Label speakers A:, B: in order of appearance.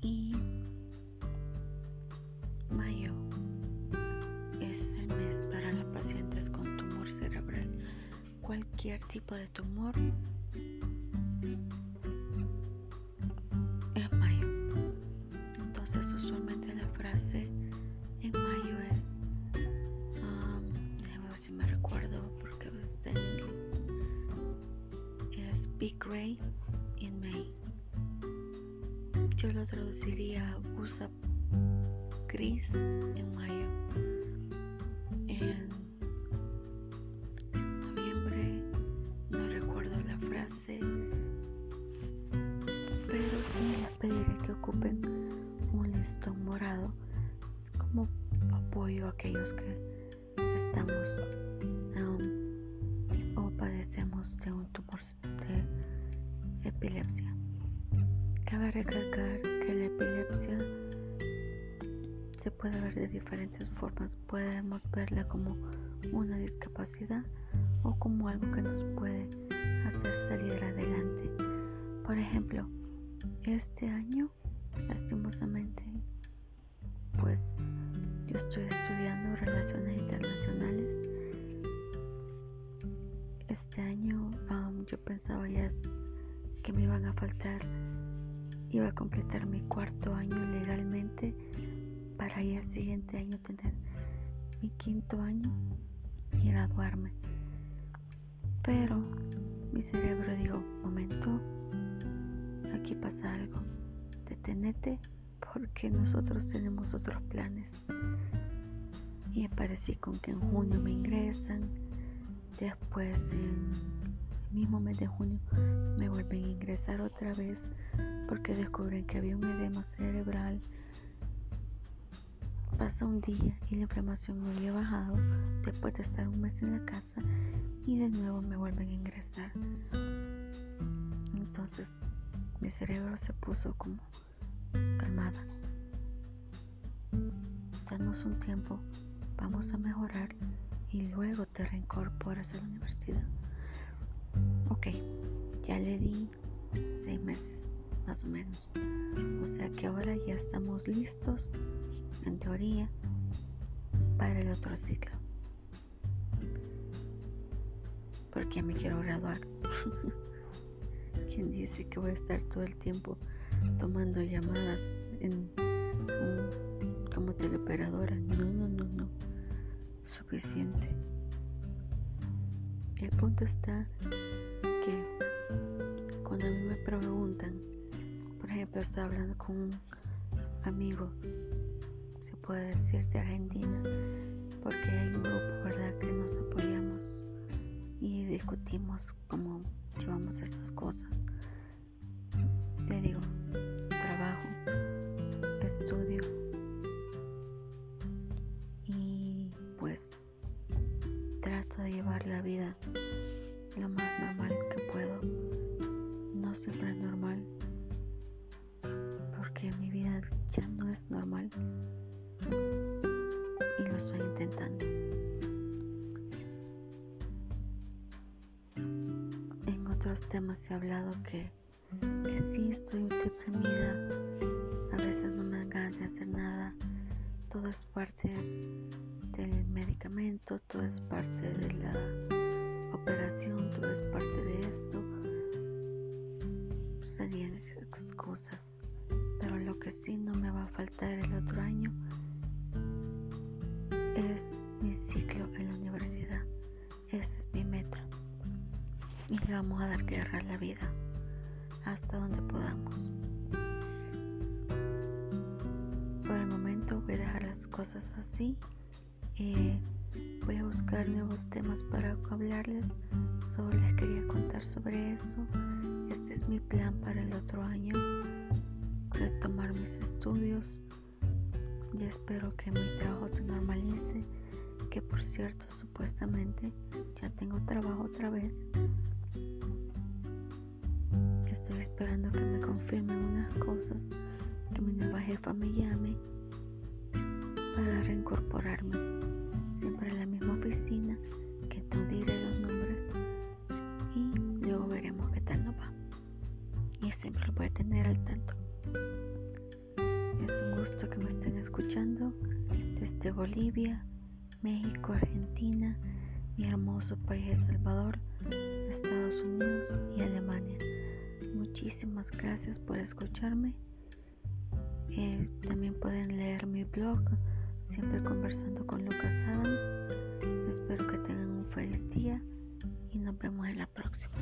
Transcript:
A: Y mayo es el mes para las pacientes con tumor cerebral. Cualquier tipo de tumor es mayo. Entonces usualmente la frase en mayo es, um, déjame ver si me recuerdo porque está en inglés, es Be Great in May. Yo lo traduciría usa gris en mayo. En noviembre no recuerdo la frase, pero sí les pediré que ocupen un listón morado como apoyo a aquellos que estamos um, o padecemos de un tumor de epilepsia. Cabe recalcar que la epilepsia se puede ver de diferentes formas. Podemos verla como una discapacidad o como algo que nos puede hacer salir adelante. Por ejemplo, este año, lastimosamente, pues yo estoy estudiando relaciones internacionales. Este año um, yo pensaba ya que me iban a faltar, iba a completar mi cuarto año legalmente para ya el siguiente año tener mi quinto año y graduarme. Pero mi cerebro dijo, momento, aquí pasa algo, detenete porque nosotros tenemos otros planes. Y aparecí con que en junio me ingresan, después en mismo mes de junio me vuelven a ingresar otra vez porque descubren que había un edema cerebral Pasa un día y la inflamación no había bajado después de estar un mes en la casa y de nuevo me vuelven a ingresar. Entonces mi cerebro se puso como calmada. Danos un tiempo, vamos a mejorar y luego te reincorporas a la universidad. Ok, ya le di seis meses, más o menos. O sea que ahora ya estamos listos en teoría, para el otro ciclo. Porque me quiero graduar. ¿Quién dice que voy a estar todo el tiempo tomando llamadas en como teleoperadora? No, no, no, no. Suficiente. El punto está preguntan, por ejemplo, estaba hablando con un amigo se puede decir de Argentina, porque hay un grupo, ¿verdad?, que nos apoyamos y discutimos cómo llevamos estas cosas. Le digo, trabajo, estudio y pues trato de llevar la vida lo más normal. Es normal, porque mi vida ya no es normal y lo estoy intentando. En otros temas he hablado que, que sí estoy deprimida, a veces no me dan ganas de hacer nada, todo es parte del medicamento, todo es parte de la operación, todo es parte de esto. Serían excusas, pero lo que sí no me va a faltar el otro año es mi ciclo en la universidad. Esa es mi meta. Y le vamos a dar guerra a la vida hasta donde podamos. Por el momento voy a dejar las cosas así. Eh, voy a buscar nuevos temas para hablarles. Solo les quería contar sobre eso. Este es mi plan para el otro año. retomar mis estudios. Y espero que mi trabajo se normalice. Que por cierto, supuestamente ya tengo trabajo otra vez. Estoy esperando que me confirmen unas cosas, que mi nueva jefa me llame para reincorporarme. Siempre en la misma oficina, que no diré los nombres. Y luego veremos qué tal nos va. Y siempre lo voy a tener al tanto. Es un gusto que me estén escuchando desde Bolivia, México, Argentina, mi hermoso país El Salvador, Estados Unidos y Alemania. Muchísimas gracias por escucharme. Eh, también pueden leer mi blog, siempre conversando con Lucas Adams. Espero que tengan un feliz día y nos vemos en la próxima.